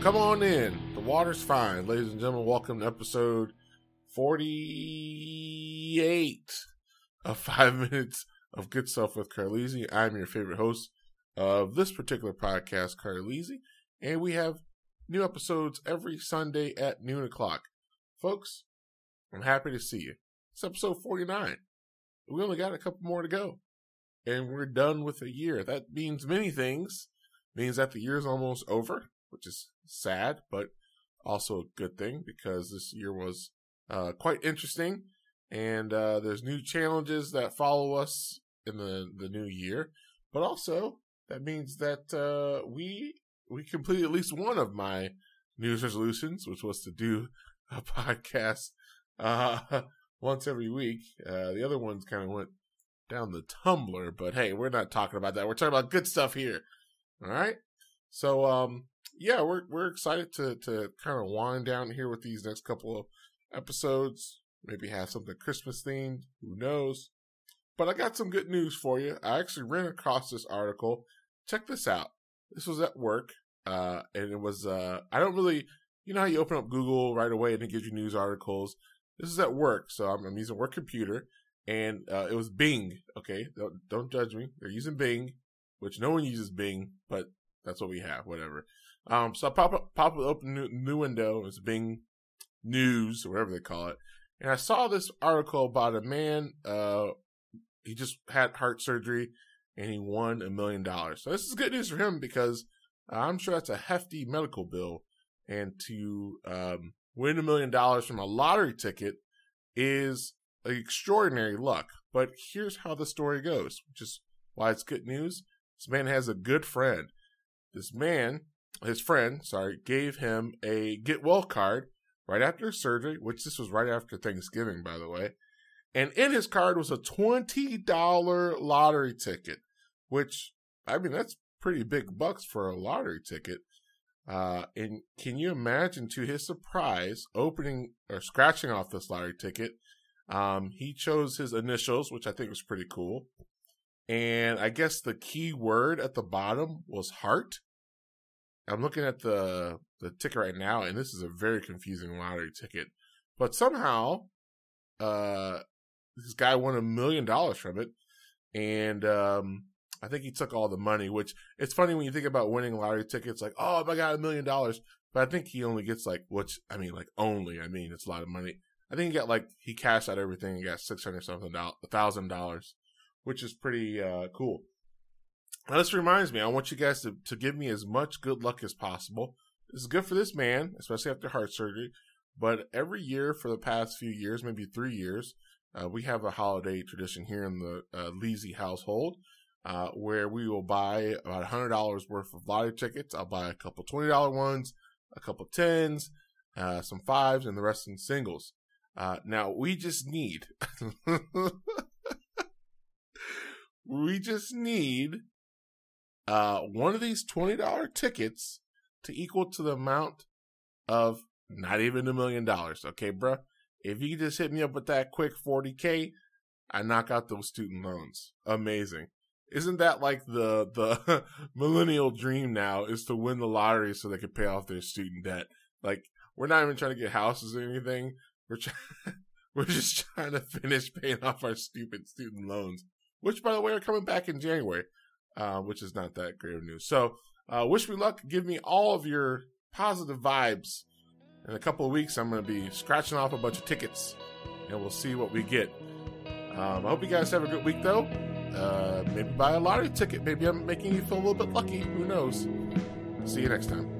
come on in. The water's fine. Ladies and gentlemen, welcome to episode 48 of Five Minutes of Good Stuff with Carlisi. I'm your favorite host of this particular podcast, Carlisi, and we have new episodes every Sunday at noon o'clock. Folks, I'm happy to see you. It's episode 49. We only got a couple more to go, and we're done with a year. That means many things. Means that the year's almost over, which is sad, but also a good thing because this year was uh, quite interesting. And uh, there's new challenges that follow us in the, the new year, but also that means that uh, we we completed at least one of my New Year's resolutions, which was to do a podcast uh, once every week. Uh, the other ones kind of went down the tumbler, but hey, we're not talking about that. We're talking about good stuff here. All right. So, um, yeah, we're we're excited to to kind of wind down here with these next couple of episodes. Maybe have something Christmas themed. Who knows? But I got some good news for you. I actually ran across this article. Check this out. This was at work, uh, and it was uh, I don't really, you know how you open up Google right away and it gives you news articles. This is at work, so I'm, I'm using work computer, and uh, it was Bing. Okay, don't, don't judge me. They're using Bing, which no one uses Bing, but that's what we have. Whatever. Um, so I pop up, pop up, open new, new window. It's Bing News or whatever they call it, and I saw this article about a man. Uh, he just had heart surgery, and he won a million dollars. So this is good news for him because I'm sure that's a hefty medical bill, and to um, win a million dollars from a lottery ticket is extraordinary luck. But here's how the story goes, which is why it's good news. This man has a good friend. This man, his friend, sorry, gave him a get well card right after surgery, which this was right after Thanksgiving, by the way. And in his card was a $20 lottery ticket, which, I mean, that's pretty big bucks for a lottery ticket. Uh, and can you imagine, to his surprise, opening or scratching off this lottery ticket? Um, he chose his initials, which I think was pretty cool. And I guess the key word at the bottom was heart. I'm looking at the the ticket right now, and this is a very confusing lottery ticket. But somehow, uh, this guy won a million dollars from it, and um, I think he took all the money. Which it's funny when you think about winning lottery tickets, like, oh I got a million dollars. But I think he only gets like, which I mean, like only. I mean, it's a lot of money. I think he got like he cashed out everything and got six hundred something dollars, thousand dollars, which is pretty uh, cool. Now, this reminds me, I want you guys to, to give me as much good luck as possible. This is good for this man, especially after heart surgery. But every year for the past few years, maybe three years, uh, we have a holiday tradition here in the uh, household uh, where we will buy about $100 worth of lottery tickets. I'll buy a couple $20 ones, a couple tens, uh, some fives, and the rest in singles. Uh, now, we just need, we just need uh, one of these $20 tickets to equal to the amount of not even a million dollars. Okay, bruh? If you just hit me up with that quick 40K, I knock out those student loans. Amazing. Isn't that like the the millennial dream now is to win the lottery so they can pay off their student debt? Like we're not even trying to get houses or anything. We're we're just trying to finish paying off our stupid student loans, which by the way are coming back in January uh, which is not that great of news. So, uh, wish me luck. Give me all of your positive vibes. In a couple of weeks, I'm going to be scratching off a bunch of tickets, and we'll see what we get. Um, I hope you guys have a good week, though. Uh, maybe buy a lottery ticket. Maybe I'm making you feel a little bit lucky. Who knows? See you next time.